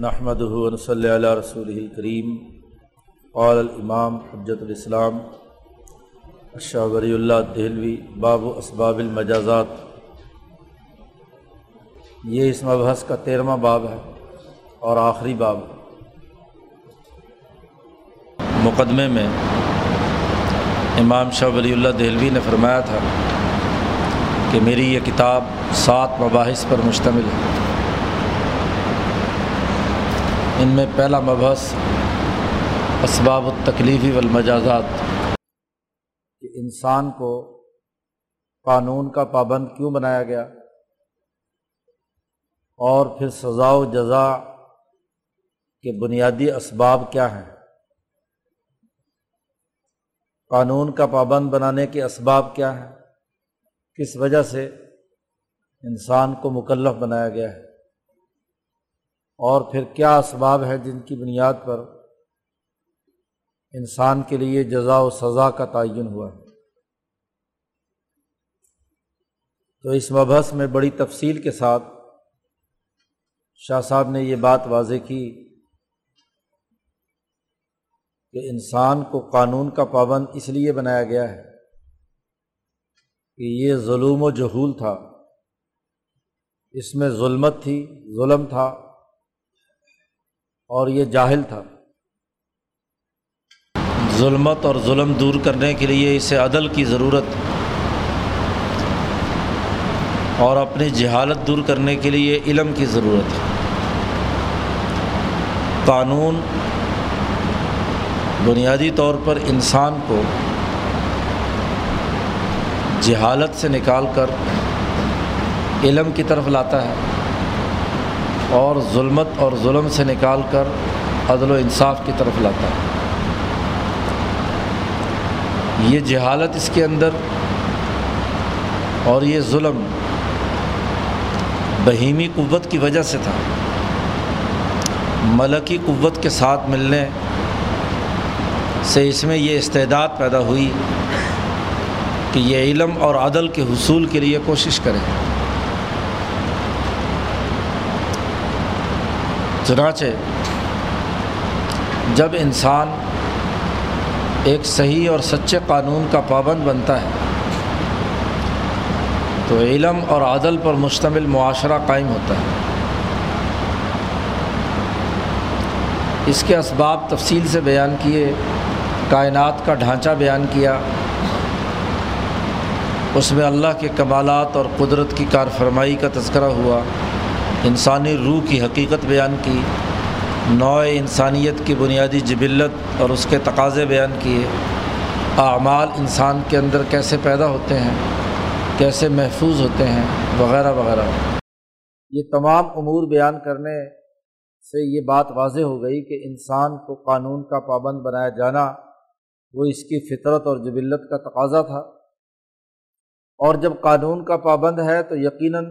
نحمد صلی اللہ رسول الکریم قال الامام حجت الاسلام شاہ ولی اللہ دہلوی، باب و اسباب المجازات. یہ اس مبحث کا تیرواں باب ہے اور آخری باب مقدمے میں امام شاہ ولی اللہ دہلوی نے فرمایا تھا کہ میری یہ کتاب سات مباحث پر مشتمل ہے۔ ان میں پہلا مبحث اسباب التکلیفی والمجازات، کہ انسان کو قانون کا پابند کیوں بنایا گیا اور پھر سزا و جزا کے بنیادی اسباب کیا ہیں۔ قانون کا پابند بنانے کے اسباب کیا ہیں؟ کس وجہ سے انسان کو مکلف بنایا گیا ہے؟ اور پھر کیا اسباب ہے جن کی بنیاد پر انسان کے لیے جزا و سزا کا تعین ہوا ہے؟ تو اس مبحث میں بڑی تفصیل کے ساتھ شاہ صاحب نے یہ بات واضح کی کہ انسان کو قانون کا پابند اس لیے بنایا گیا ہے کہ یہ ظلم و جہول تھا، اس میں ظلمت تھی، ظلم تھا اور یہ جاہل تھا۔ ظلمت اور ظلم دور کرنے کے لیے اسے عدل کی ضرورت اور اپنی جہالت دور کرنے کے لیے علم کی ضرورت ہے۔ قانون بنیادی طور پر انسان کو جہالت سے نکال کر علم کی طرف لاتا ہے۔ اور ظلمت اور ظلم سے نکال کر عدل و انصاف کی طرف لاتا ہے۔ یہ جہالت اس کے اندر اور یہ ظلم بہیمی قوت کی وجہ سے تھا۔ ملکی قوت کے ساتھ ملنے سے اس میں یہ استعداد پیدا ہوئی کہ یہ علم اور عدل کے حصول کے لیے کوشش کرے۔ چنانچہ جب انسان ایک صحیح اور سچے قانون کا پابند بنتا ہے، تو علم اور عدل پر مشتمل معاشرہ قائم ہوتا ہے۔ اس کے اسباب تفصیل سے بیان کیے، کائنات کا ڈھانچہ بیان کیا، اس میں اللہ کے کمالات اور قدرت کی کار فرمائی کا تذکرہ ہوا۔ انسانی روح کی حقیقت بیان کی نوع انسانیت کی بنیادی جبلت اور اس کے تقاضے بیان کیے۔ اعمال انسان کے اندر کیسے پیدا ہوتے ہیں، کیسے محفوظ ہوتے ہیں، وغیرہ وغیرہ۔ یہ تمام امور بیان کرنے سے یہ بات واضح ہو گئی کہ انسان کو قانون کا پابند بنایا جانا وہ اس کی فطرت اور جبلت کا تقاضا تھا۔ اور جب قانون کا پابند ہے تو یقیناً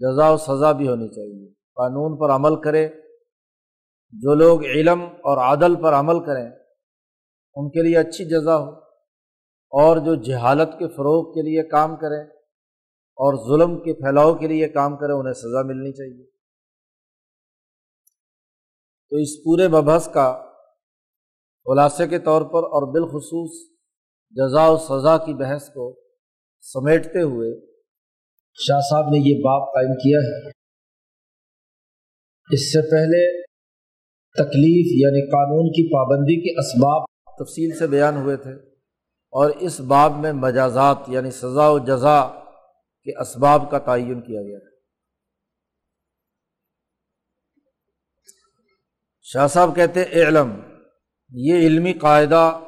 جزا و سزا بھی ہونی چاہیے۔ قانون پر عمل کرے، جو لوگ علم اور عدل پر عمل کریں، ان کے لیے اچھی جزا ہو۔ اور جو جہالت کے فروغ کے لیے کام کریں اور ظلم کے پھیلاؤ کے لیے کام کریں انہیں سزا ملنی چاہیے۔ تو اس پورے مبحث کا خلاصے کے طور پر اور بالخصوص جزا و سزا کی بحث کو سمیٹتے ہوئے شاہ صاحب نے یہ باپ قائم کیا ہے۔ اس سے پہلے تکلیف یعنی قانون کی پابندی کے اسباب تفصیل سے بیان ہوئے تھے اور اس باب میں مجازات یعنی سزا و جزا کے اسباب کا تعین کیا گیا۔ ہے شاہ صاحب کہتے علم یہ علمی قاعدہ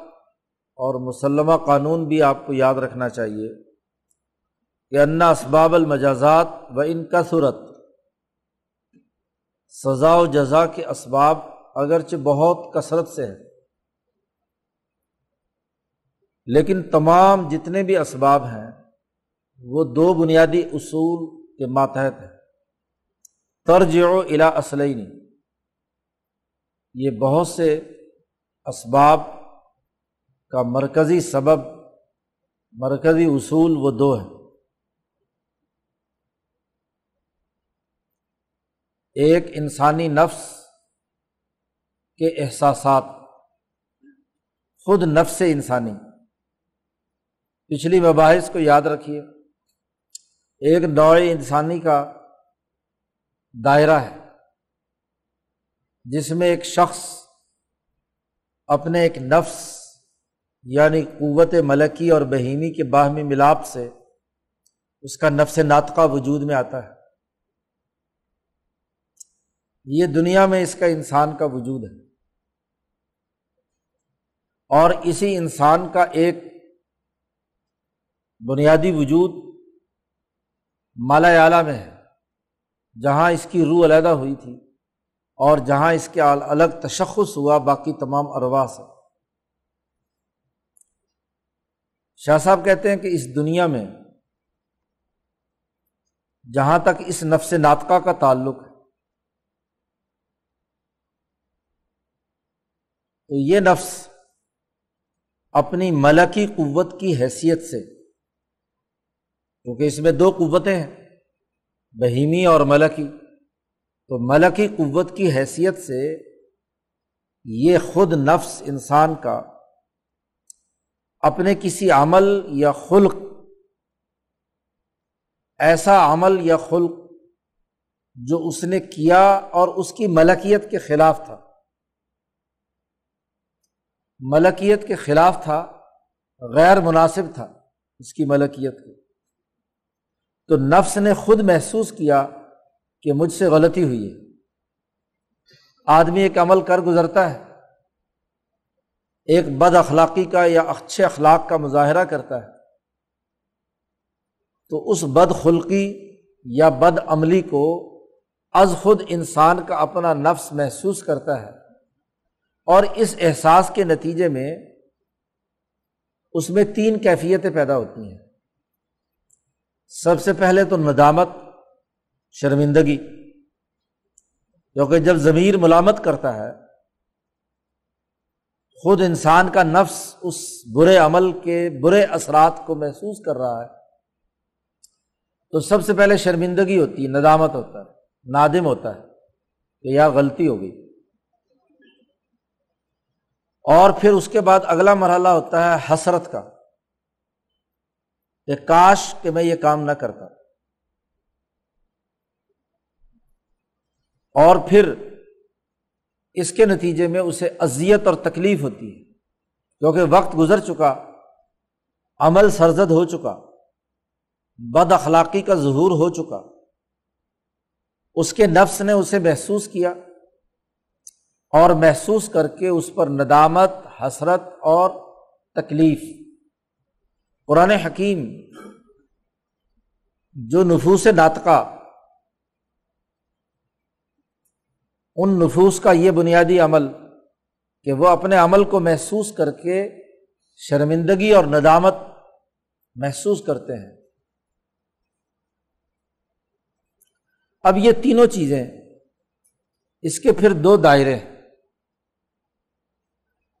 اور مسلمہ قانون بھی آپ کو یاد رکھنا چاہیے۔ کہ انا اسباب المجازات و ان کا صورت سزا و جزا کے اسباب اگرچہ بہت کثرت سے ہے لیکن تمام جتنے بھی اسباب ہیں، وہ دو بنیادی اصول کے ماتحت ہیں۔ طرز و الا اسلعین یہ بہت سے اسباب کا مرکزی سبب، مرکزی اصول وہ دو ہیں۔ ایک انسانی نفس کے احساسات، خود نفس انسانی۔ پچھلی مباحث کو یاد رکھیے، ایک نوع انسانی کا دائرہ ہے، جس میں ایک شخص اپنے ایک نفس یعنی قوت ملکی اور بہیمی کے باہمی ملاپ سے اس کا نفس ناطقہ وجود میں آتا ہے۔ یہ دنیا میں اس کا انسان کا وجود ہے۔ اور اسی انسان کا ایک بنیادی وجود مالا اعلیٰ میں ہے، جہاں اس کی روح علیحدہ ہوئی تھی اور جہاں اس کے الگ تشخص ہوا باقی تمام اروا سے۔ شاہ صاحب کہتے ہیں کہ اس دنیا میں جہاں تک اس نفس ناطقہ کا تعلق ہے تو یہ نفس اپنی ملکی قوت کی حیثیت سے، کیونکہ اس میں دو قوتیں ہیں، بہیمی اور ملکی، تو ملکی قوت کی حیثیت سے یہ خود نفس انسان کا اپنے کسی عمل یا خلق، ایسا عمل یا خلق جو اس نے کیا اور اس کی ملکیت کے خلاف تھا۔ ملکیت کے خلاف تھا، غیر مناسب تھا اس کی ملکیت کو۔ تو نفس نے خود محسوس کیا کہ مجھ سے غلطی ہوئی ہے۔ آدمی ایک عمل کر گزرتا ہے، ایک بد اخلاقی کا یا اچھے اخلاق کا مظاہرہ کرتا ہے۔ تو اس بد خلقی یا بد عملی کو از خود انسان کا اپنا نفس محسوس کرتا ہے۔ اور اس احساس کے نتیجے میں اس میں تین کیفیتیں پیدا ہوتی ہیں۔ سب سے پہلے تو ندامت، شرمندگی، کیونکہ جب ضمیر ملامت کرتا ہے، خود انسان کا نفس اس برے عمل کے برے اثرات کو محسوس کر رہا ہے، تو سب سے پہلے شرمندگی ہوتی ہے، ندامت ہوتا ہے، نادم ہوتا ہے کہ یا غلطی ہو گئی۔ اور پھر اس کے بعد اگلا مرحلہ ہوتا ہے حسرت کا کہ کاش کہ میں یہ کام نہ کرتا۔ اور پھر اس کے نتیجے میں اسے اذیت اور تکلیف ہوتی ہے، کیونکہ وقت گزر چکا، عمل سرزد ہو چکا، بد اخلاقی کا ظہور ہو چکا۔ اس کے نفس نے اسے محسوس کیا۔ اور محسوس کر کے اس پر ندامت، حسرت اور تکلیف۔ قرآن حکیم جو نفوس ناطقہ، ان نفوس کا یہ بنیادی عمل کہ وہ اپنے عمل کو محسوس کر کے شرمندگی اور ندامت محسوس کرتے ہیں۔ اب یہ تینوں چیزیں، اس کے پھر دو دائرے ہیں۔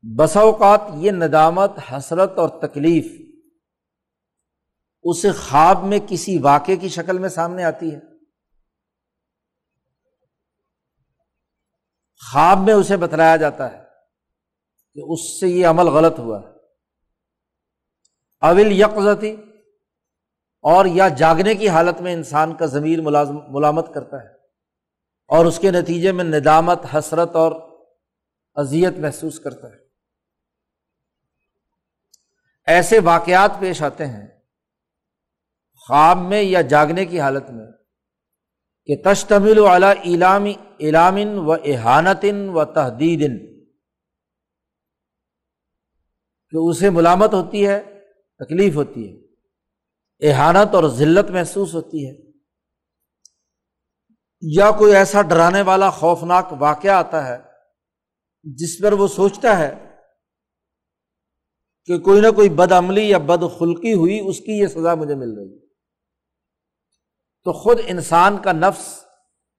بسا اوقات یہ ندامت، حسرت اور تکلیف اسے خواب میں کسی واقعے کی شکل میں سامنے آتی ہے۔ خواب میں اسے بتلایا جاتا ہے کہ اس سے یہ عمل غلط ہوا ہے۔ اول یکزتی اور یا جاگنے کی حالت میں انسان کا ضمیر ملامت کرتا ہے اور اس کے نتیجے میں ندامت، حسرت اور اذیت محسوس کرتا ہے۔ ایسے واقعات پیش آتے ہیں خواب میں یا جاگنے کی حالت میں کہ تشتمل اعلامی علامن و احانتن و تحدید کہ اسے ملامت ہوتی ہے، تکلیف ہوتی ہے، احانت اور ذلت محسوس ہوتی ہے۔ یا کوئی ایسا ڈرانے والا خوفناک واقعہ آتا ہے جس پر وہ سوچتا ہے کہ کوئی نہ کوئی بد عملی یا بد خلقی ہوئی، اس کی یہ سزا مجھے مل رہی ہے۔ تو خود انسان کا نفس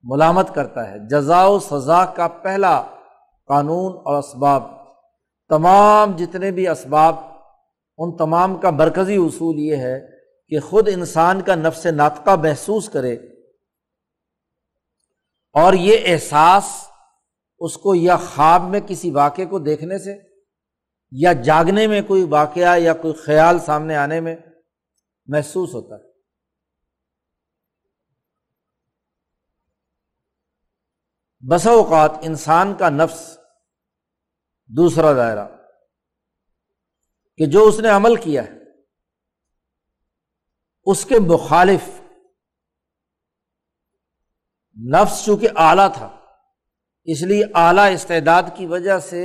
ملامت کرتا ہے۔ جزا و سزا کا پہلا قانون اور اسباب۔ تمام جتنے بھی اسباب، ان تمام کا مرکزی اصول یہ ہے کہ خود انسان کا نفس ناطقہ محسوس کرے۔ اور یہ احساس اس کو یا خواب میں کسی واقعے کو دیکھنے سے یا جاگنے میں کوئی واقعہ یا کوئی خیال سامنے آنے میں محسوس ہوتا ہے۔ بس اوقات انسان کا نفس دوسرا دائرہ، کہ جو اس نے عمل کیا ہے، اس کے مخالف نفس چونکہ اعلیٰ تھا، اس لیے اعلیٰ استعداد کی وجہ سے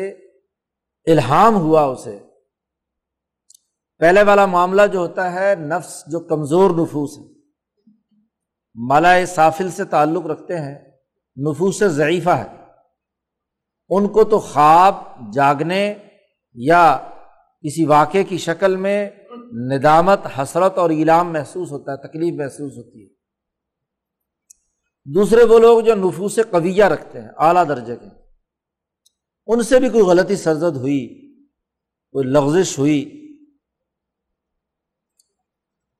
الہام ہوا اسے۔ پہلے والا معاملہ جو ہوتا ہے، نفس جو کمزور نفوس ہے۔ مالا سافل سے تعلق رکھتے ہیں، نفوس ضعیفہ ہے۔ ان کو تو خواب، جاگنے یا کسی واقعے کی شکل میں ندامت، حسرت اور ایلام محسوس ہوتا ہے، تکلیف محسوس ہوتی ہے۔ دوسرے وہ لوگ جو نفوس قویہ رکھتے ہیں، اعلیٰ درجے کے۔ ان سے بھی کوئی غلطی سرزد ہوئی، کوئی لغزش ہوئی،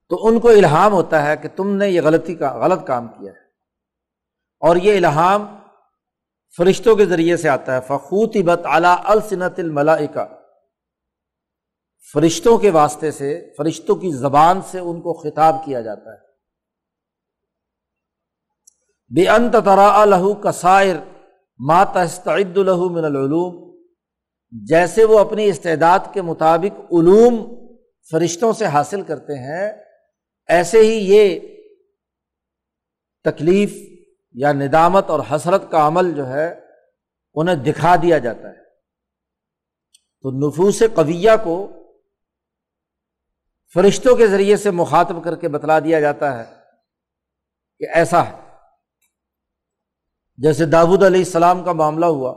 تو ان کو الہام ہوتا ہے کہ تم نے یہ غلطی کا، غلط کام کیا ہے۔ اور یہ الہام فرشتوں کے ذریعے سے آتا ہے۔ فخوت بت اعلیٰ السنت الملائکہ فرشتوں کے واسطے سے، فرشتوں کی زبان سے ان کو خطاب کیا جاتا ہے۔ بے انت ترا لہو کسائر ماتعد الہو من العلوم جیسے وہ اپنی استعداد کے مطابق علوم فرشتوں سے حاصل کرتے ہیں، ایسے ہی یہ تکلیف یا ندامت اور حسرت کا عمل جو ہے، انہیں دکھا دیا جاتا ہے۔ تو نفوس قویہ کو فرشتوں کے ذریعے سے مخاطب کر کے بتلا دیا جاتا ہے کہ ایسا ہے۔ جیسے داود علیہ السلام کا معاملہ ہوا۔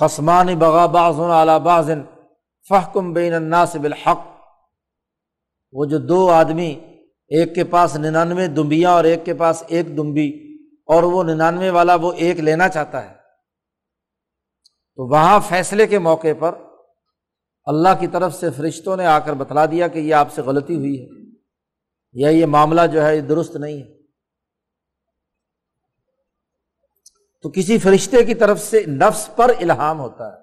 خسمان بغا باز اعلیٰ بازن فحکم بین الناس بالحق۔ وہ جو دو آدمی، ایک کے پاس ننانوے دمبیاں اور ایک کے پاس ایک دمبی، اور وہ ننانوے والا وہ ایک لینا چاہتا ہے۔ تو وہاں فیصلے کے موقع پر اللہ کی طرف سے فرشتوں نے آ کر بتلا دیا کہ یہ آپ سے غلطی ہوئی ہے، یا یہ معاملہ جو ہے یہ درست نہیں ہے۔ تو کسی فرشتے کی طرف سے نفس پر الہام ہوتا ہے۔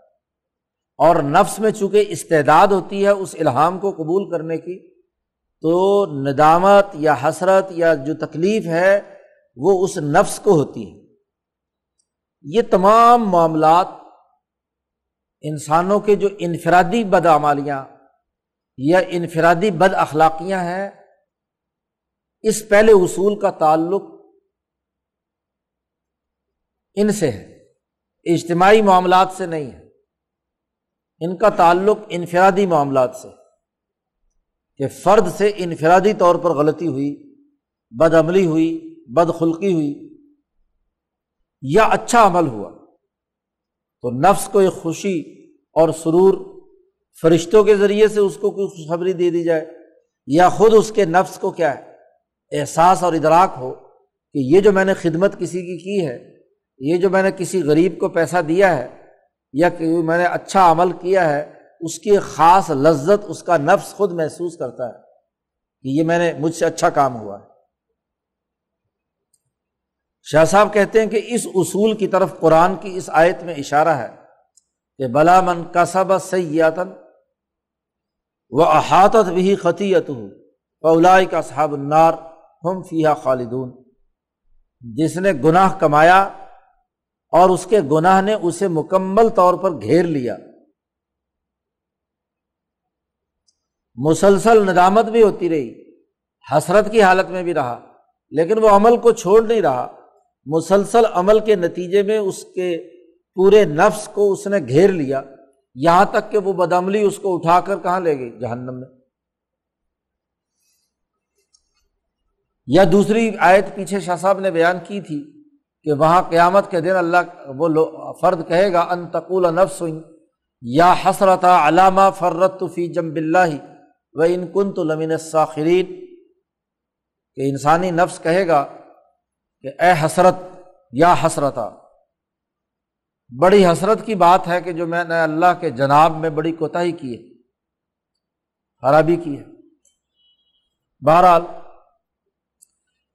اور نفس میں چونکہ استعداد ہوتی ہے اس الہام کو قبول کرنے کی، تو ندامت یا حسرت یا جو تکلیف ہے وہ اس نفس کو ہوتی ہے۔ یہ تمام معاملات انسانوں کے جو انفرادی بدعمالیاں یا انفرادی بد اخلاقیاں ہیں، اس پہلے اصول کا تعلق ان سے ہے اجتماعی معاملات سے نہیں ہے ان کا تعلق انفرادی معاملات سے کہ فرد سے انفرادی طور پر غلطی ہوئی بد عملی ہوئی بد خلقی ہوئی یا اچھا عمل ہوا۔ تو نفس کو ایک خوشی اور سرور فرشتوں کے ذریعے سے اس کو کوئی خوشخبری دے دی جائے یا خود اس کے نفس کو کیا ہے، احساس اور ادراک ہو کہ یہ جو میں نے خدمت کسی کی کی ہے یہ جو میں نے کسی غریب کو پیسہ دیا ہے یا کہ میں نے اچھا عمل کیا ہے، اس کی خاص لذت، اس کا نفس خود محسوس کرتا ہے کہ یہ میں نے مجھ سے اچھا کام ہوا ہے۔ شاہ صاحب کہتے ہیں کہ اس اصول کی طرف قرآن کی اس آیت میں اشارہ ہے کہ بلا من کا سب سیاتن و احاطت بھی خطیت ہو اولائی کا صحاب النار ہم فیحا خالدون۔ جس نے گناہ کمایا اور اس کے گناہ نے اسے مکمل طور پر گھیر لیا۔ مسلسل ندامت بھی ہوتی رہی، حسرت کی حالت میں بھی رہا، لیکن وہ عمل کو چھوڑ نہیں رہا۔ مسلسل عمل کے نتیجے میں اس کے پورے نفس کو اس نے گھیر لیا۔ یہاں تک کہ وہ بدعملی اس کو اٹھا کر کہاں لے گئی؟ جہنم میں۔ یا دوسری آیت پیچھے شاہ صاحب نے بیان کی تھی کہ وہاں قیامت کے دن اللہ وہ فرد کہے گا، ان تقول نفس یا حسرت علامہ فرت فی جم بلّہ و ان کن تو لمن ساخرین کہ انسانی نفس کہے گا کہ، اے حسرت، یا حسرتا بڑی حسرت کی بات ہے کہ جو میں نے اللہ کے جناب میں بڑی کوتاہی کی ہے، خرابی کی ہے۔ بہرحال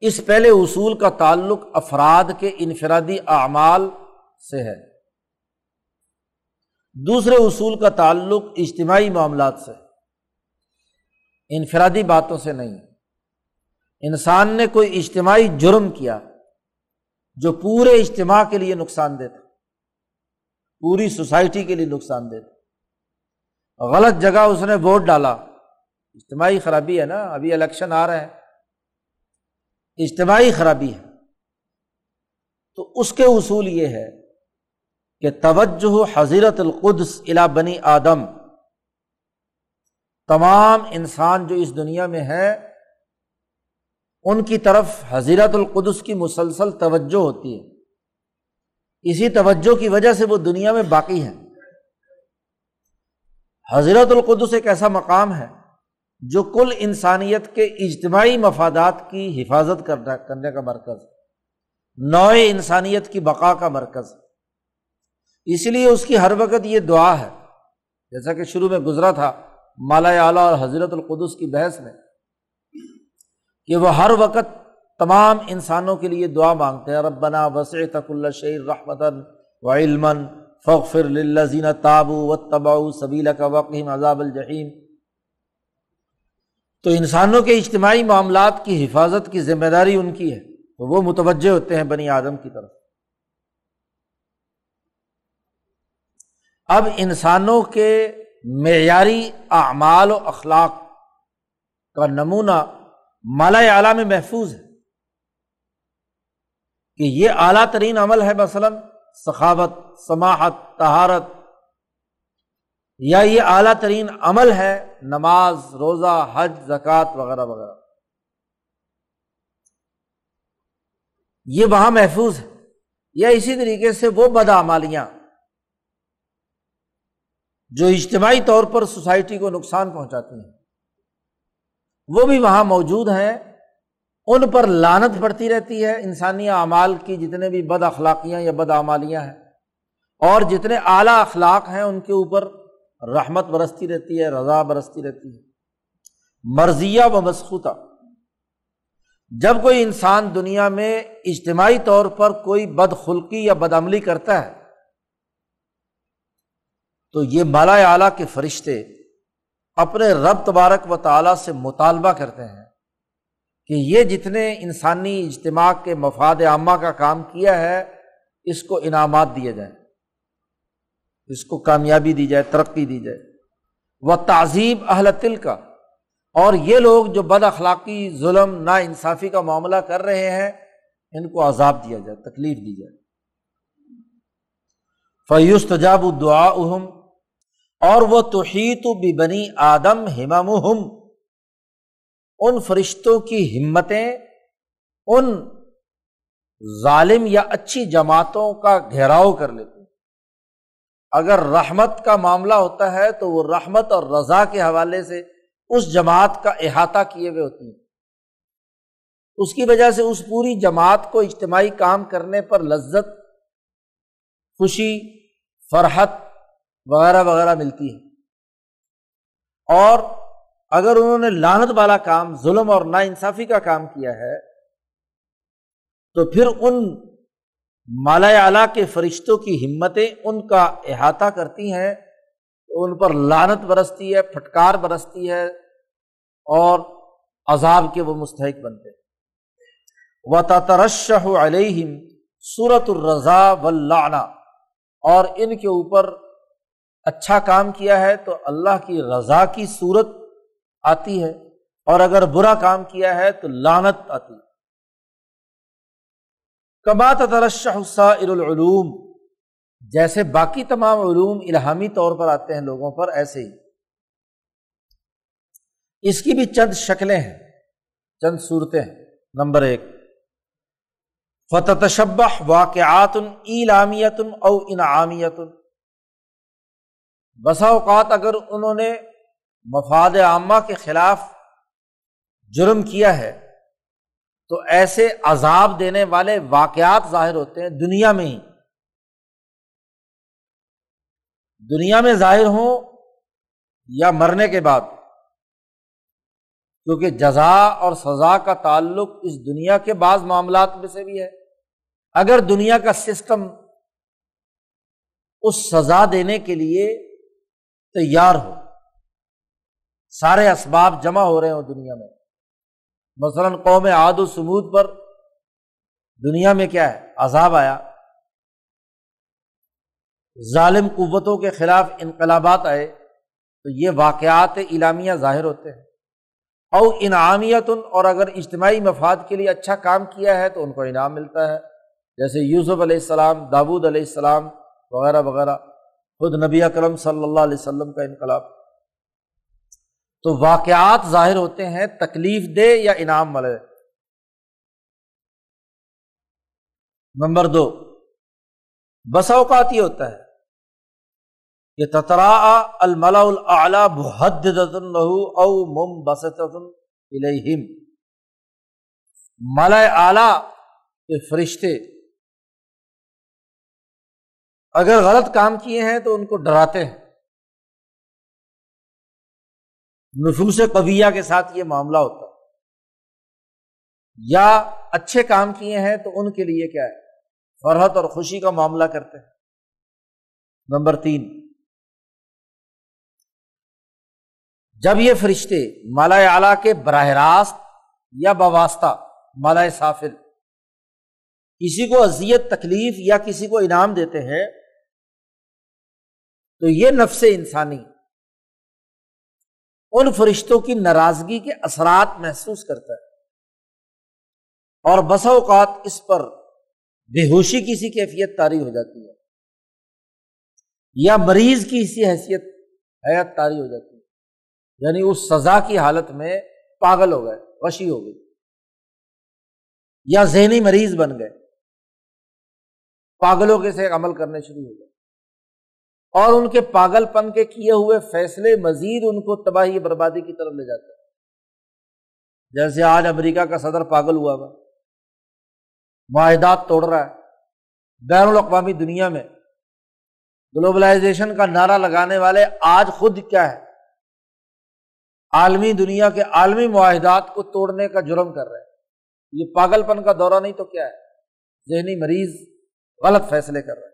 اس پہلے اصول کا تعلق افراد کے انفرادی اعمال سے ہے۔ دوسرے اصول کا تعلق اجتماعی معاملات سے انفرادی باتوں سے نہیں۔ انسان نے کوئی اجتماعی جرم کیا جو پورے اجتماع کے لیے نقصان دہ تھا۔ پوری سوسائٹی کے لیے نقصان دہ تھا۔ غلط جگہ اس نے ووٹ ڈالا۔ اجتماعی خرابی ہے نا۔ ابھی الیکشن آ رہے ہیں۔ اجتماعی خرابی ہے۔ تو اس کے اصول یہ ہے کہ توجہ حضیرت القدس الا بنی آدم۔ تمام انسان جو اس دنیا میں ہے، ان کی طرف حضیرت القدس کی مسلسل توجہ ہوتی ہے۔ اسی توجہ کی وجہ سے وہ دنیا میں باقی ہے حضرت القدس ایک ایسا مقام ہے جو کل انسانیت کے اجتماعی مفادات کی حفاظت کرنے کا مرکز نوئے انسانیت کی بقا کا مرکز اس لیے اس کی ہر وقت یہ دعا ہے۔ جیسا کہ شروع میں گزرا تھا مالا اعلیٰ اور حضرت القدس کی بحث میں، کہ وہ ہر وقت تمام انسانوں کے لیے دعا مانگتے ہیں۔ ربنا وسع تک اللہ شعر رحمت و علم فخر للزین تابو و تباؤ سبیلا کا وقیم عذاب الجحیم۔ تو انسانوں کے اجتماعی معاملات کی حفاظت کی ذمہ داری ان کی ہے تو وہ متوجہ ہوتے ہیں بنی آدم کی طرف۔ اب انسانوں کے معیاری اعمال و اخلاق کا نمونہ مالا اعلیٰ میں محفوظ ہے کہ یہ اعلیٰ ترین عمل ہے، مثلاً سخاوت، سماحت تہارت یا یہ اعلیٰ ترین عمل ہے نماز، روزہ، حج، زکوٰۃ وغیرہ وغیرہ۔ یہ وہاں محفوظ ہے۔ یا اسی طریقے سے وہ بدعمالیاں جو اجتماعی طور پر سوسائٹی کو نقصان پہنچاتی ہیں، وہ بھی وہاں موجود ہیں۔ ان پر لانت پڑتی رہتی ہے۔ انسانی اعمال کی جتنے بھی بد اخلاقیاں یا بد اعمالیاں ہیں، اور جتنے اعلیٰ اخلاق ہیں ان کے اوپر رحمت برستی رہتی ہے، رضا برستی رہتی ہے۔ مرضیہ و مسخوطہ جب کوئی انسان دنیا میں اجتماعی طور پر کوئی بد خلقی یا بدعملی کرتا ہے، تو یہ مالا اعلیٰ کے فرشتے اپنے رب تبارک و تعالیٰ سے مطالبہ کرتے ہیں کہ یہ جتنے انسانی اجتماع کے مفاد عامہ کا کام کیا ہے، اس کو انعامات دیے جائیں۔ اس کو کامیابی دی جائے، ترقی دی جائے۔ وہ تعزیب اہل تل کا اور یہ لوگ جو بد اخلاقی، ظلم نا انصافی کا معاملہ کر رہے ہیں، ان کو عذاب دیا جائے، تکلیف دی جائے۔ فیوست جاب الدعا اہم اور وہ توحیت بھی بنی آدم ہمم ان فرشتوں کی ہمتیں، ان ظالم یا اچھی جماعتوں کا گھیراؤ کر لیتے اگر رحمت کا معاملہ ہوتا ہے تو وہ رحمت اور رضا کے حوالے سے اس جماعت کا احاطہ کیے ہوئے ہوتی ہیں۔ اس کی وجہ سے اس پوری جماعت کو اجتماعی کام کرنے پر لذت، خوشی، فرحت وغیرہ وغیرہ ملتی ہے۔ اور اگر انہوں نے لانت والا کام، ظلم اور نا انصافی کا کام کیا ہے، تو پھر ان مالا اعلیٰ کے فرشتوں کی ہمتیں ان کا احاطہ کرتی ہیں، ان پر لانت برستی ہے، پھٹکار برستی ہے اور عذاب کے وہ مستحق بنتے و ترشہ علیہم صورت الرضا و اور ان کے اوپر اچھا کام کیا ہے تو اللہ کی رضا کی صورت آتی ہے، اور اگر برا کام کیا ہے تو لانت آتی ہے۔ کبات العلوم۔ جیسے باقی تمام علوم الہامی طور پر آتے ہیں لوگوں پر، ایسے ہی۔ اس کی بھی چند شکلیں ہیں، چند صورتیں ہیں۔ نمبر ایک فتح تشبہ واقعات ایلامیت او انعامیت۔ بسا اوقات اگر انہوں نے مفاد عامہ کے خلاف جرم کیا ہے تو ایسے عذاب دینے والے واقعات ظاہر ہوتے ہیں دنیا میں ہی۔ دنیا میں ظاہر ہوں یا مرنے کے بعد۔ کیونکہ جزا اور سزا کا تعلق اس دنیا کے بعض معاملات میں سے بھی ہے۔ اگر دنیا کا سسٹم اس سزا دینے کے لیے تیار ہو، سارے اسباب جمع ہو رہے ہوں دنیا میں۔ مثلاً قوم عاد و سمود پر دنیا میں کیا ہے؟ عذاب آیا۔ ظالم قوتوں کے خلاف انقلابات آئے تو یہ واقعات اعلامیہ ظاہر ہوتے ہیں۔ اور انعامیت اور اگر اجتماعی مفاد کے لیے اچھا کام کیا ہے تو ان کو انعام ملتا ہے۔ جیسے یوسف علیہ السلام داود علیہ السلام وغیرہ وغیرہ۔ خود نبی اکرم صلی اللہ علیہ وسلم کا انقلاب۔ تو واقعات ظاہر ہوتے ہیں، تکلیف دے یا انعام ملے نمبر دو بس اوقات یہ ہوتا ہے۔ کہ تترا الملا العلیٰ بحد او مم بسط ملا اعلی کے فرشتے۔ اگر غلط کام کیے ہیں تو ان کو ڈراتے ہیں۔ نفوس قبیہ کے ساتھ یہ معاملہ ہوتا ہے۔ یا اچھے کام کیے ہیں تو ان کے لیے کیا ہے؟ فرحت اور خوشی کا معاملہ کرتے ہیں۔ نمبر تین، جب یہ فرشتے مالا اعلی کے براہ راست یا بواسطہ مالا سافل کسی کو اذیت، تکلیف یا کسی کو انعام دیتے ہیں، تو یہ نفس انسانی ان فرشتوں کی ناراضگی کے اثرات محسوس کرتا ہے۔ اور بسا اوقات اس پر بے ہوشی کی سی کیفیت تاری ہو جاتی ہے۔ یا مریض کی اسی حیثیت، حیات تاری ہو جاتی ہے۔ یعنی اس سزا کی حالت میں پاگل ہو گئے، وشی ہو گئی یا ذہنی مریض بن گئے۔ پاگلوں کے سے عمل کرنے شروع ہو گئے۔ اور ان کے پاگل پن کے کیے ہوئے فیصلے مزید ان کو تباہی بربادی کی طرف لے جاتے ہیں۔ جیسے آج امریکہ کا صدر پاگل ہوا ہوا۔ معاہدات توڑ رہا ہے۔ بین الاقوامی دنیا میں گلوبلائزیشن کا نعرہ لگانے والے آج خود کیا ہے؟ عالمی دنیا کے عالمی معاہدات کو توڑنے کا جرم کر رہے ہیں۔ یہ پاگل پن کا دورہ نہیں تو کیا ہے؟ ذہنی مریض غلط فیصلے کر رہے ہیں۔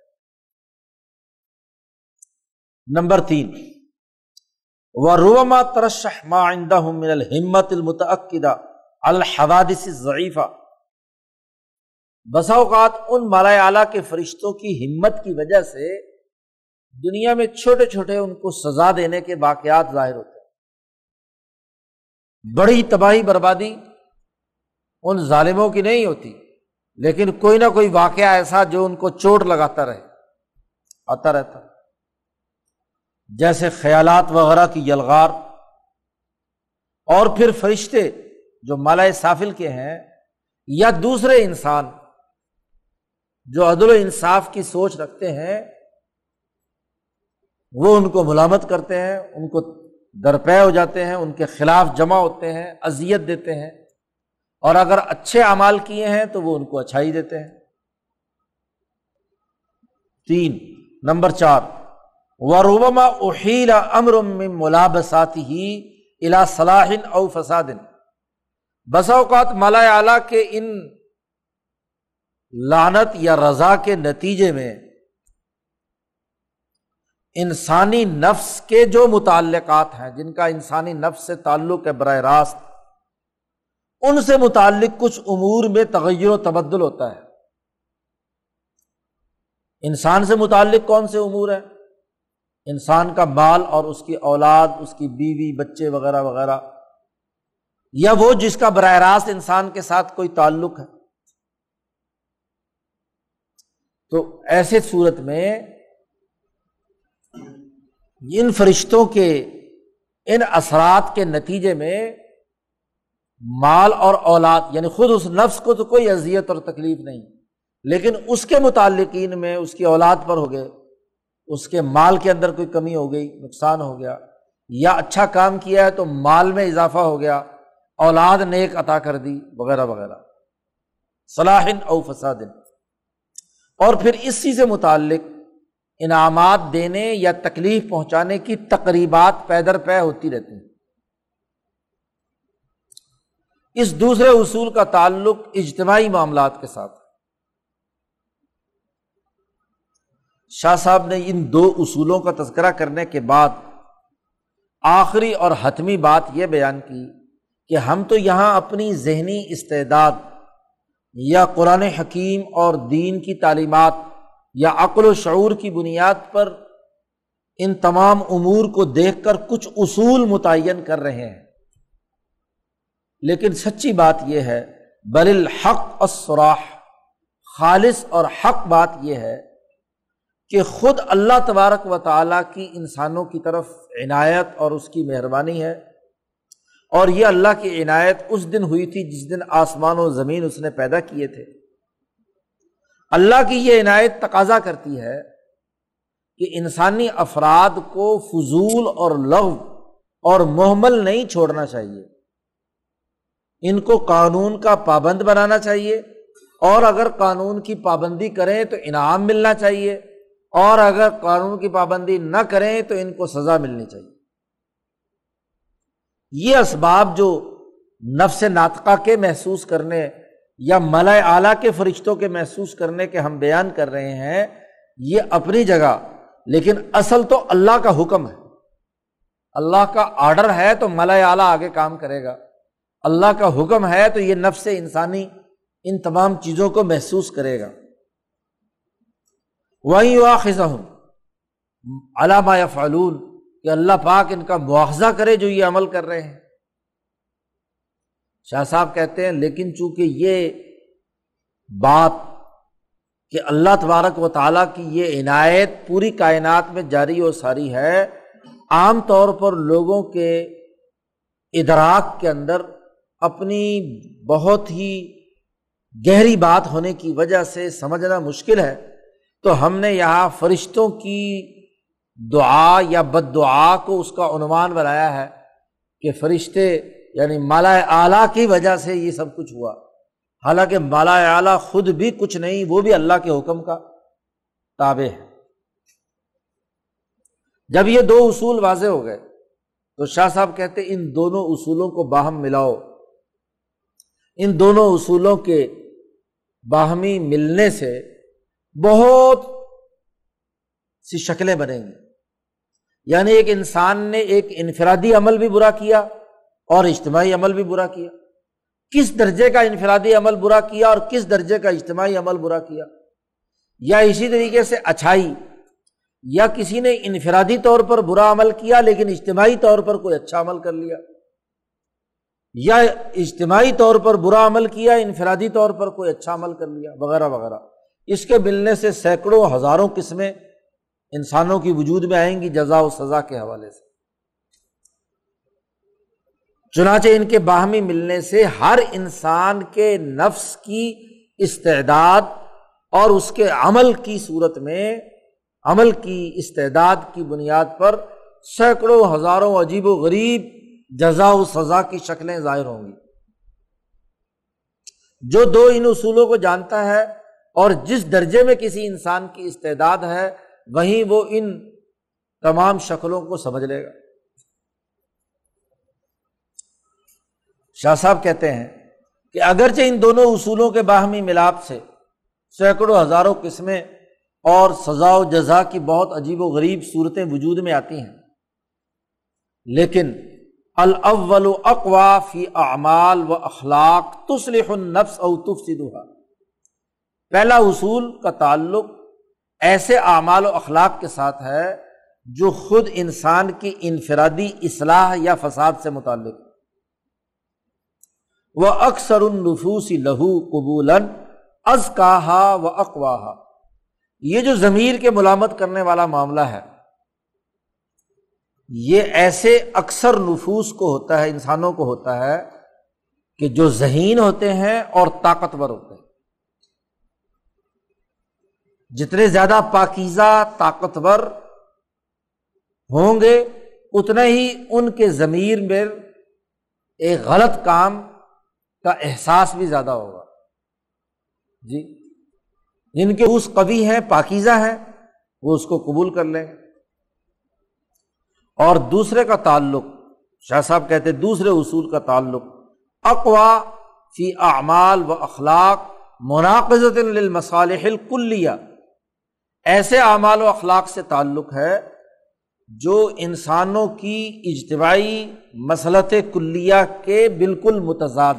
نمبر تین. و روما ترشح ما من الحمت المتعقدہ الحوادث ضعیفہ بسا اوقات ان مالا اعلیٰ کے فرشتوں کی ہمت کی وجہ سے دنیا میں چھوٹے چھوٹے ان کو سزا دینے کے واقعات ظاہر ہوتے ہیں۔ بڑی تباہی بربادی ان ظالموں کی نہیں ہوتی، لیکن کوئی نہ کوئی واقعہ ایسا جو ان کو چوٹ لگاتا رہے، آتا رہتا۔ جیسے خیالات وغیرہ کی یلغار اور پھر فرشتے جو مالا سافل کے ہیں یا دوسرے انسان جو عدل و انصاف کی سوچ رکھتے ہیں، وہ ان کو ملامت کرتے ہیں، ان کو درپے ہو جاتے ہیں، ان کے خلاف جمع ہوتے ہیں، اذیت دیتے ہیں اور اگر اچھے اعمال کیے ہیں تو وہ ان کو اچھائی دیتے ہیں۔ تین، نمبر چار وروبما احیلا امر میں ملابسات ہی الا صلاح او فساد. بسا اوقات مالا اعلیٰ کے ان لانت یا رضا کے نتیجے میں انسانی نفس کے جو متعلقات ہیں، جن کا انسانی نفس سے تعلق ہے براہ راست، ان سے متعلق کچھ امور میں تغیر و تبدل ہوتا ہے۔ انسان سے متعلق کون سے امور ہیں؟ انسان کا مال اور اس کی اولاد، اس کی بیوی، بچے وغیرہ وغیرہ۔ یا وہ جس کا براہ راست انسان کے ساتھ کوئی تعلق ہے۔ تو ایسے صورت میں ان فرشتوں کے، ان اثرات کے نتیجے میں مال اور اولاد یعنی خود اس نفس کو تو کوئی اذیت اور تکلیف نہیں، لیکن اس کے متعلقین میں اس کی اولاد پر ہو گئے۔ اس کے مال کے اندر کوئی کمی ہو گئی، نقصان ہو گیا، یا اچھا کام کیا ہے تو مال میں اضافہ ہو گیا، اولاد نیک عطا کر دی، وغیرہ وغیرہ۔ صلاحن او فسادن۔ اور پھر اسی سے متعلق انعامات دینے یا تکلیف پہنچانے کی تقریبات پیدر پے ہوتی رہتی ہیں۔ اس دوسرے اصول کا تعلق اجتماعی معاملات کے ساتھ۔ شاہ صاحب نے ان دو اصولوں کا تذکرہ کرنے کے بعد آخری اور حتمی بات یہ بیان کی کہ ہم تو یہاں اپنی ذہنی استعداد یا قرآن حکیم اور دین کی تعلیمات یا عقل و شعور کی بنیاد پر ان تمام امور کو دیکھ کر کچھ اصول متعین کر رہے ہیں۔ لیکن سچی بات یہ ہے، بل الحق اسراح خالص اور حق بات یہ ہے کہ خود اللہ تبارک و تعالیٰ کی انسانوں کی طرف عنایت اور اس کی مہربانی ہے اور یہ اللہ کی عنایت اس دن ہوئی تھی جس دن آسمان و زمین اس نے پیدا کیے تھے۔ اللہ کی یہ عنایت تقاضا کرتی ہے کہ انسانی افراد کو فضول اور لغ اور محمل نہیں چھوڑنا چاہیے۔ ان کو قانون کا پابند بنانا چاہیے اور اگر قانون کی پابندی کریں تو انعام ملنا چاہیے۔ اور اگر قانون کی پابندی نہ کریں تو ان کو سزا ملنی چاہیے۔ یہ اسباب جو نفس ناطقہ کے محسوس کرنے یا ملائے اعلیٰ کے فرشتوں کے محسوس کرنے کے ہم بیان کر رہے ہیں، یہ اپنی جگہ، لیکن اصل تو اللہ کا حکم ہے۔ اللہ کا آڈر ہے تو ملائے اعلیٰ آگے کام کرے گا۔ اللہ کا حکم ہے تو یہ نفس انسانی ان تمام چیزوں کو محسوس کرے گا۔ وہیں واخذ ہوں علامہ فعلون کہ اللہ پاک ان کا مواخذہ کرے جو یہ عمل کر رہے ہیں۔ شاہ صاحب کہتے ہیں، لیکن چونکہ یہ بات کہ اللہ تبارک و تعالیٰ کی یہ عنایت پوری کائنات میں جاری و ساری ہے، عام طور پر لوگوں کے ادراک کے اندر اپنی بہت ہی گہری بات ہونے کی وجہ سے سمجھنا مشکل ہے۔ تو ہم نے یہاں فرشتوں کی دعا یا بد دعا کو اس کا عنوان بنایا ہے کہ فرشتے یعنی مالا اعلیٰ کی وجہ سے یہ سب کچھ ہوا۔ حالانکہ مالا اعلیٰ خود بھی کچھ نہیں، وہ بھی اللہ کے حکم کا تابع ہے۔ جب یہ دو اصول واضح ہو گئے، تو شاہ صاحب کہتے ان دونوں اصولوں کو باہم ملاؤ۔ ان دونوں اصولوں کے باہمی ملنے سے بہت سی شکلیں بنیں گی۔ یعنی ایک انسان نے ایک انفرادی عمل بھی برا کیا اور اجتماعی عمل بھی برا کیا۔ کس درجے کا انفرادی عمل برا کیا اور کس درجے کا اجتماعی عمل برا کیا؟ یا اسی طریقے سے اچھائی۔ یا کسی نے انفرادی طور پر برا عمل کیا لیکن اجتماعی طور پر کوئی اچھا عمل کر لیا۔ یا اجتماعی طور پر برا عمل کیا، انفرادی طور پر کوئی اچھا عمل کر لیا، وغیرہ وغیرہ۔ اس کے ملنے سے سینکڑوں ہزاروں قسمیں انسانوں کی وجود میں آئیں گی جزا و سزا کے حوالے سے۔ چنانچہ ان کے باہمی ملنے سے ہر انسان کے نفس کی استعداد اور اس کے عمل کی صورت میں، عمل کی استعداد کی بنیاد پر سینکڑوں ہزاروں عجیب و غریب جزا و سزا کی شکلیں ظاہر ہوں گی۔ جو دو ان اصولوں کو جانتا ہے اور جس درجے میں کسی انسان کی استعداد ہے، وہیں وہ ان تمام شکلوں کو سمجھ لے گا۔ شاہ صاحب کہتے ہیں کہ اگرچہ ان دونوں اصولوں کے باہمی ملاپ سے سینکڑوں ہزاروں قسمیں اور سزا و جزا کی بہت عجیب و غریب صورتیں وجود میں آتی ہیں، لیکن الاول اقوا فی اعمال و اخلاق تصلح النفس او تفسدها۔ پہلا اصول کا تعلق ایسے اعمال و اخلاق کے ساتھ ہے جو خود انسان کی انفرادی اصلاح یا فساد سے متعلق وہ اکثر النفوس لہو قبول از کہا و اقواہ یہ جو ضمیر کے ملامت کرنے والا معاملہ ہے، یہ ایسے اکثر نفوس کو ہوتا ہے، انسانوں کو ہوتا ہے کہ جو ذہین ہوتے ہیں اور طاقتور ہوتے ہیں۔ جتنے زیادہ پاکیزہ طاقتور ہوں گے اتنا ہی ان کے ضمیر میں ایک غلط کام کا احساس بھی زیادہ ہوگا۔ جی جن کے اس کبھی ہیں، پاکیزہ ہیں، وہ اس کو قبول کر لیں۔ اور دوسرے کا تعلق، شاہ صاحب کہتے دوسرے اصول کا تعلق اقوا فی اعمال و اخلاق مناقزت للمصالح الکلیہ۔ ایسے اعمال و اخلاق سے تعلق ہے جو انسانوں کی اجتماعی مسلط کلیہ کے بالکل متضاد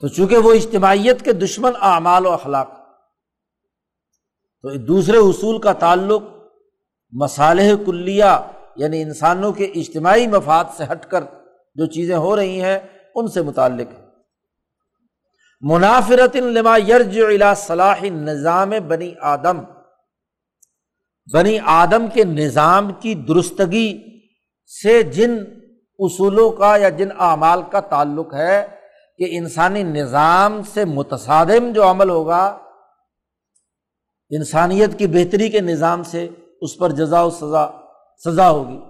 تو چونکہ وہ اجتماعیت کے دشمن اعمال و اخلاق تو دوسرے اصول کا تعلق مصالح کلیہ یعنی انسانوں کے اجتماعی مفاد سے ہٹ کر جو چیزیں ہو رہی ہیں، ان سے متعلق ہے۔ منافرت لما یرج الا صلاح نظام بنی آدم۔ بنی آدم کے نظام کی درستگی سے جن اصولوں کا یا جن اعمال کا تعلق ہے کہ انسانی نظام سے متصادم جو عمل ہوگا، انسانیت کی بہتری کے نظام سے اس پر جزا و سزا سزا ہوگی۔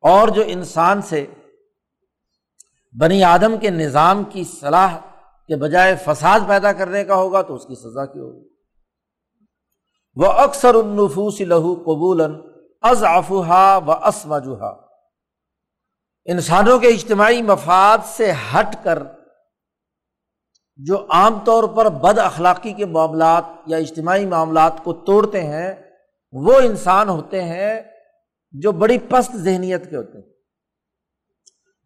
اور جو انسان سے بنی آدم کے نظام کی صلاح کے بجائے فساد پیدا کرنے کا ہوگا تو اس کی سزا کی ہوگی۔ وہ اکثر النفوس لہو قبول از افہا و اسمجوہا انسانوں کے اجتماعی مفاد سے ہٹ کر جو عام طور پر بد اخلاقی کے معاملات یا اجتماعی معاملات کو توڑتے ہیں، وہ انسان ہوتے ہیں جو بڑی پست ذہنیت کے ہوتے ہیں۔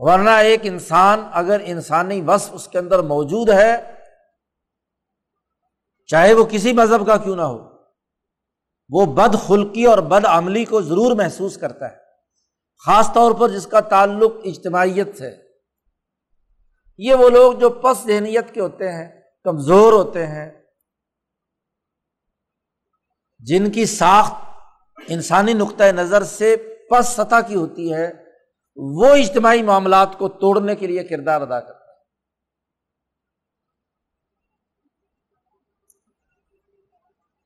ورنہ ایک انسان اگر انسانی وصف اس کے اندر موجود ہے، چاہے وہ کسی مذہب کا کیوں نہ ہو، وہ بد خلقی اور بد عملی کو ضرور محسوس کرتا ہے، خاص طور پر جس کا تعلق اجتماعیت سے۔ یہ وہ لوگ جو پس ذہنیت کے ہوتے ہیں، کمزور ہوتے ہیں، جن کی ساخت انسانی نقطۂ نظر سے پس سطح کی ہوتی ہے۔ وہ اجتماعی معاملات کو توڑنے کے لیے کردار ادا کرتا ہے۔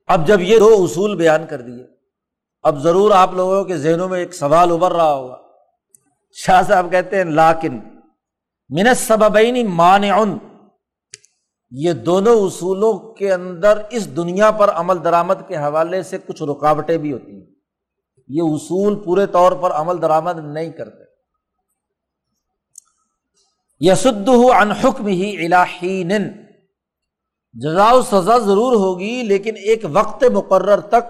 اب جب یہ دو اصول بیان کر دیے، اب ضرور آپ لوگوں کے ذہنوں میں ایک سوال ابھر رہا ہوگا۔ شاہ صاحب کہتے ہیں لاکن منت سببینی مان یہ دونوں اصولوں کے اندر اس دنیا پر عمل درآمد کے حوالے سے کچھ رکاوٹیں بھی ہوتی ہیں۔ یہ اصول پورے طور پر عمل درآمد نہیں کرتے۔ یسد ان حکم ہی الہین جزا و سزا ضرور ہوگی، لیکن ایک وقت مقرر تک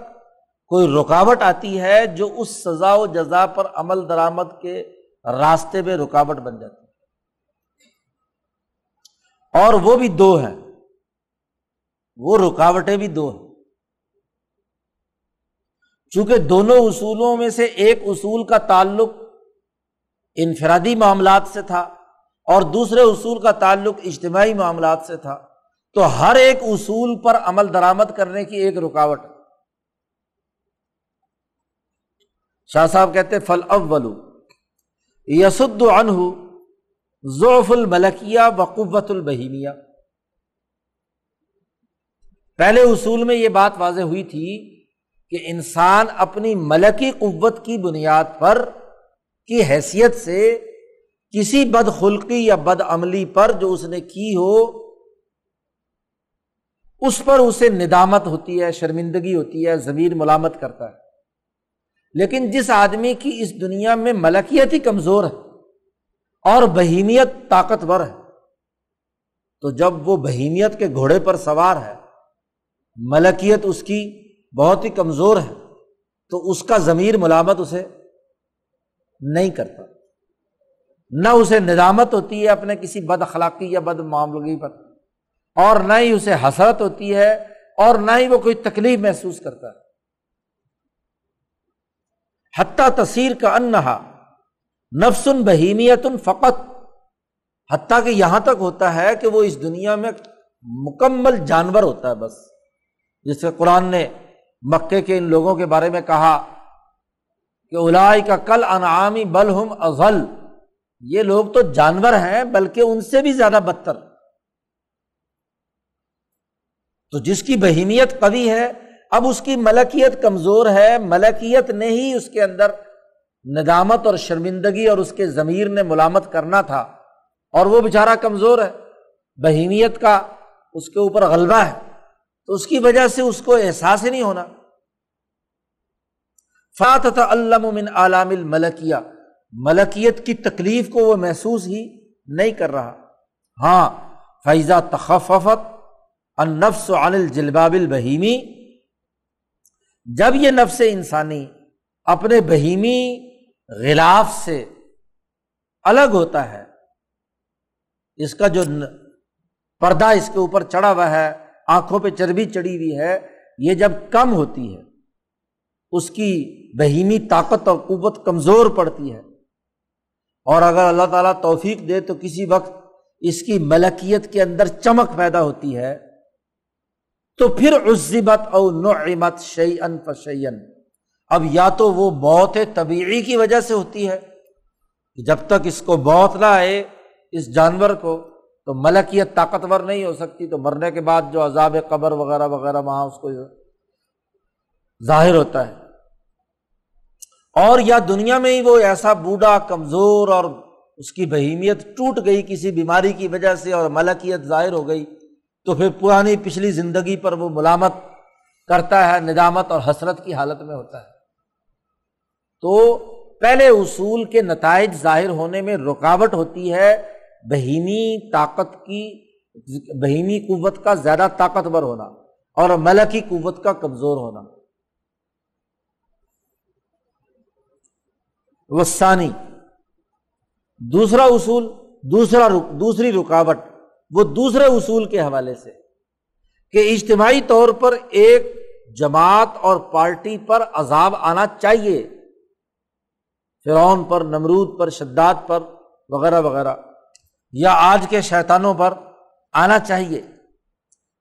کوئی رکاوٹ آتی ہے جو اس سزا و جزا پر عمل درآمد کے راستے میں رکاوٹ بن جاتی ہے۔ اور وہ بھی دو ہیں۔ وہ رکاوٹیں بھی دو ہیں۔ چونکہ دونوں اصولوں میں سے ایک اصول کا تعلق انفرادی معاملات سے تھا اور دوسرے اصول کا تعلق اجتماعی معاملات سے تھا۔ تو ہر ایک اصول پر عمل درآمد کرنے کی ایک رکاوٹ۔ شاہ صاحب کہتے فل اول یسد انہ ضعف الملکیہ و قوت البہیمیا پہلے اصول میں یہ بات واضح ہوئی تھی کہ انسان اپنی ملکی قوت کی بنیاد پر، کی حیثیت سے کسی بد خلقی یا بد عملی پر جو اس نے کی ہو، اس پر اسے ندامت ہوتی ہے، شرمندگی ہوتی ہے زمین ملامت کرتا ہے۔ لیکن جس آدمی کی اس دنیا میں ملکیت ہی کمزور ہے اور بہیمیت طاقتور ہے، تو جب وہ بہیمیت کے گھوڑے پر سوار ہے، ملکیت اس کی بہت ہی کمزور ہے، تو اس کا ضمیر ملامت اسے نہیں کرتا۔ نہ اسے ندامت ہوتی ہے اپنے کسی بد اخلاقی یا بد معاملگی پر، اور نہ ہی اسے حسرت ہوتی ہے، اور نہ ہی وہ کوئی تکلیف محسوس کرتا ہے۔ حتیٰ تصیر کا انہا نفسن بہیمیت فقط، حتیٰ کہ یہاں تک ہوتا ہے کہ وہ اس دنیا میں مکمل جانور ہوتا ہے بس۔ جس سے قرآن نے مکے کے ان لوگوں کے بارے میں کہا کہ الائی کا کل انعامی بل ہم ازل۔ یہ لوگ تو جانور ہیں، بلکہ ان سے بھی زیادہ بدتر۔ تو جس کی بہیمیت قوی ہے، اب اس کی ملکیت کمزور ہے۔ ملکیت نے ہی اس کے اندر ندامت اور شرمندگی اور اس کے ضمیر نے ملامت کرنا تھا، اور وہ بےچارا کمزور ہے۔ بہیمیت کا اس کے اوپر غلبہ ہے۔ تو اس کی وجہ سے اس کو احساس ہی نہیں ہونا۔ فاتح علام من علام الملکیہ ملکیت کی تکلیف کو وہ محسوس ہی نہیں کر رہا۔ ہاں فیضا تخفت النفس عن الجلباب البہیمی جب یہ نفس انسانی اپنے بہیمی غلاف سے الگ ہوتا ہے، اس کا جو پردہ اس کے اوپر چڑھا ہوا ہے، آنکھوں پہ چربی چڑھی ہوئی ہے، یہ جب کم ہوتی ہے، اس کی بہیمی طاقت اور قوت کمزور پڑتی ہے۔ اور اگر اللہ تعالیٰ توفیق دے تو کسی وقت اس کی ملکیت کے اندر چمک پیدا ہوتی ہے، تو پھر عزبت او نعمت شعی ان فشین اب یا تو وہ موت طبیعی کی وجہ سے ہوتی ہے کہ جب تک اس کو موت نہ آئے اس جانور کو، تو ملکیت طاقتور نہیں ہو سکتی، تو مرنے کے بعد جو عذاب قبر وغیرہ وغیرہ وہاں اس کو ظاہر ہوتا ہے۔ اور یا دنیا میں ہی وہ ایسا بوڑھا، کمزور اور اس کی بہیمیت ٹوٹ گئی کسی بیماری کی وجہ سے اور ملکیت ظاہر ہو گئی، تو پھر پرانی پچھلی زندگی پر وہ ملامت کرتا ہے، ندامت اور حسرت کی حالت میں ہوتا ہے۔ تو پہلے اصول کے نتائج ظاہر ہونے میں رکاوٹ ہوتی ہے، بہیمی طاقت کی، بہیمی قوت کا زیادہ طاقتور ہونا اور ملکی قوت کا کمزور ہونا۔ وسانی دوسرا اصول، دوسرا دوسری رکاوٹ، وہ دوسرے اصول کے حوالے سے کہ اجتماعی طور پر ایک جماعت اور پارٹی پر عذاب آنا چاہیے۔ فرعون پر، نمرود پر، شداد پر، وغیرہ وغیرہ۔ یا آج کے شیطانوں پر آنا چاہیے۔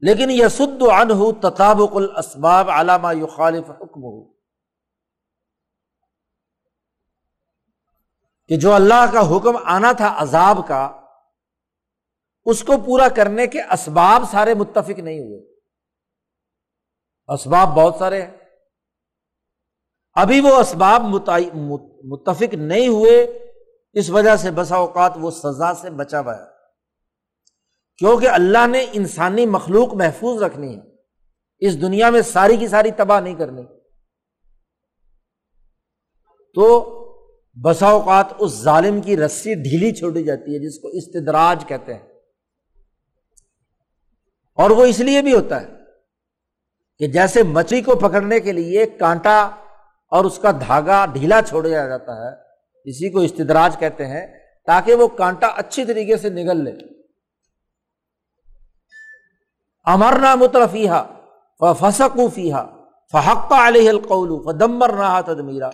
لیکن یہ سد ان ہو تطابق الاسباب علامہ یخالف حکم ہو کہ جو اللہ کا حکم آنا تھا عذاب کا، اس کو پورا کرنے کے اسباب سارے متفق نہیں ہوئے۔ اسباب بہت سارے ہیں۔ ابھی وہ اسباب متفق نہیں ہوئے، اس وجہ سے بسا اوقات وہ سزا سے بچا ہوا ہے۔ کیونکہ اللہ نے انسانی مخلوق محفوظ رکھنی ہے۔ اس دنیا میں ساری کی ساری تباہ نہیں کرنی۔ تو بسا اوقات اس ظالم کی رسی ڈھیلی چھوڑی جاتی ہے جس کو استدراج کہتے ہیں۔ اور وہ اس لیے بھی ہوتا ہے کہ جیسے مچھلی کو پکڑنے کے لیے کانٹا اور اس کا دھاگا ڈھیلا چھوڑا جاتا ہے، اسی کو استدراج کہتے ہیں، تاکہ وہ کانٹا اچھی طریقے سے نگل لے۔ امر نہ مترفیحا فیحا فحق علیہ القول فدمر نہ تدمیرا۔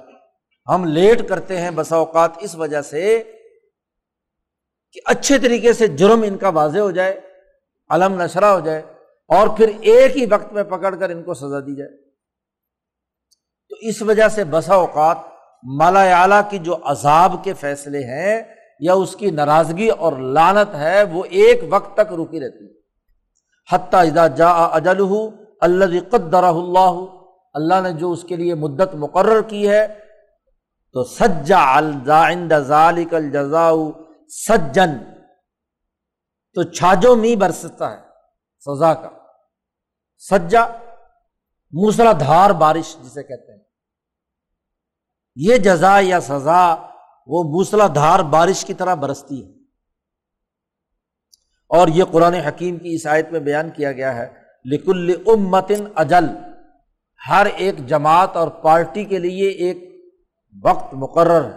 ہم لیٹ کرتے ہیں بسا اوقات اس وجہ سے کہ اچھے طریقے سے جرم ان کا واضح ہو جائے، علم نشرہ ہو جائے اور پھر ایک ہی وقت میں پکڑ کر ان کو سزا دی جائے۔ تو اس وجہ سے بسا اوقات مالا اعلیٰ کی جو عذاب کے فیصلے ہیں یا اس کی ناراضگی اور لانت ہے، وہ ایک وقت تک رکی رہتی ہے۔ حتیٰ اجدا جا اجل اللہ قدر اللہ اللہ نے جو اس کے لیے مدت مقرر کی ہے تو سجا الجزا سجن۔ تو چھاجو می برستا ہے سزا کا۔ سجا موسلا دھار بارش جسے کہتے ہیں۔ یہ جزا یا سزا وہ موسلا دھار بارش کی طرح برستی ہے۔ اور یہ قرآن حکیم کی اس آیت میں بیان کیا گیا ہے۔ لکل امتن اجل۔ ہر ایک جماعت اور پارٹی کے لیے ایک وقت مقرر،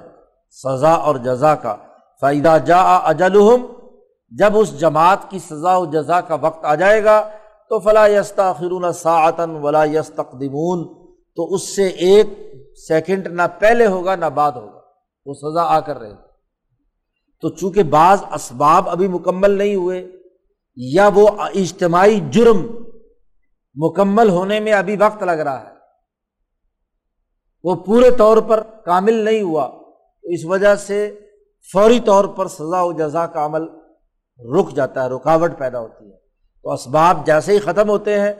سزا اور جزا کا۔ فائدہ جا اجلحم جب اس جماعت کی سزا و جزا کا وقت آ جائے گا، تو فلاں یستا خرون ولا یس تقدمون تو اس سے ایک سیکنڈ نہ پہلے ہوگا، نہ بعد ہوگا۔ وہ سزا آ کر رہے تو چونکہ بعض اسباب ابھی مکمل نہیں ہوئے، یا وہ اجتماعی جرم مکمل ہونے میں ابھی وقت لگ رہا ہے۔ وہ پورے طور پر کامل نہیں ہوا، تو اس وجہ سے فوری طور پر سزا و جزا کا عمل رک جاتا ہے، رکاوٹ پیدا ہوتی ہے۔ تو اسباب جیسے ہی ختم ہوتے ہیں،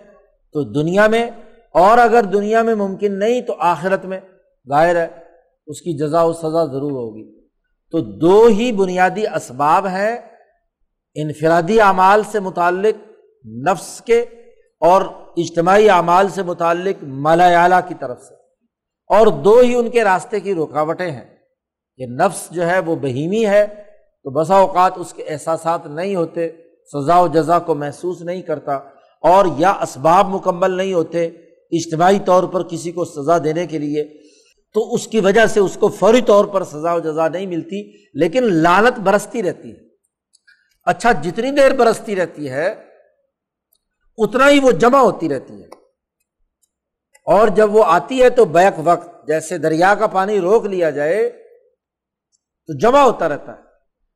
تو دنیا میں، اور اگر دنیا میں ممکن نہیں، تو آخرت میں ظاہر ہے، اس کی جزا و سزا ضرور ہوگی۔ تو دو ہی بنیادی اسباب ہیں انفرادی اعمال سے متعلق نفس کے اور اجتماعی اعمال سے متعلق مالا اعلیٰ کی طرف سے۔ اور دو ہی ان کے راستے کی رکاوٹیں ہیں یہ نفس جو ہے وہ بہیمی ہے تو بسا اوقات اس کے احساسات نہیں ہوتے، سزا و جزا کو محسوس نہیں کرتا اور یا اسباب مکمل نہیں ہوتے اجتماعی طور پر کسی کو سزا دینے کے لیے، تو اس کی وجہ سے اس کو فوری طور پر سزا و جزا نہیں ملتی، لیکن لالت برستی رہتی ہے۔ اچھا جتنی دیر برستی رہتی ہے، اتنا ہی وہ جمع ہوتی رہتی ہے۔ اور جب وہ آتی ہے تو بیک وقت، جیسے دریا کا پانی روک لیا جائے، تو جمع ہوتا رہتا ہے۔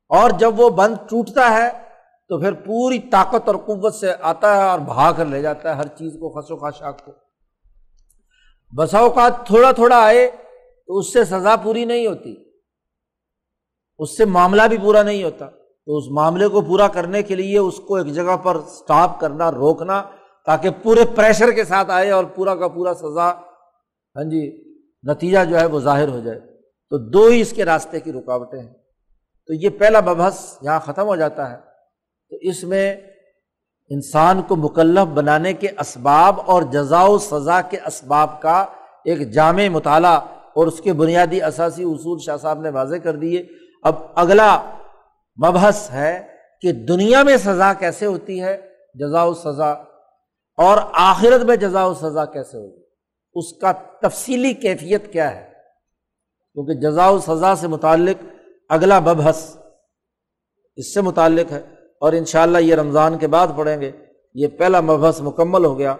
اور جب وہ بند ٹوٹتا ہے، تو پھر پوری طاقت اور قوت سے آتا ہے اور بہا کر لے جاتا ہے ہر چیز کو، خسو خاشاک کو۔ بسا اوقات تھوڑا تھوڑا آئے تو اس سے سزا پوری نہیں ہوتی۔ اس سے معاملہ بھی پورا نہیں ہوتا۔ تو اس معاملے کو پورا کرنے کے لیے اس کو ایک جگہ پر اسٹاپ کرنا، روکنا تاکہ پورے پریشر کے ساتھ آئے اور پورا کا پورا سزا ہاں جی نتیجہ جو ہے وہ ظاہر ہو جائے۔ تو دو ہی اس کے راستے کی رکاوٹیں ہیں۔ تو یہ پہلا مبحث یہاں ختم ہو جاتا ہے۔ تو اس میں انسان کو مکلف بنانے کے اسباب اور جزا و سزا کے اسباب کا ایک جامع مطالعہ اور اس کے بنیادی اثاثی اصول شاہ صاحب نے واضح کر دیے۔ اب اگلا مبحث ہے کہ دنیا میں سزا کیسے ہوتی ہے؟ جزا و سزا۔ اور آخرت میں جزا و سزا کیسے ہوگی؟ اس کا تفصیلی کیفیت کیا ہے؟ کیونکہ جزا و سزا سے متعلق اگلا مبحث اس سے متعلق ہے اور ان شاء اللہ یہ رمضان کے بعد پڑھیں گے، یہ پہلا مبحث مکمل ہو گیا۔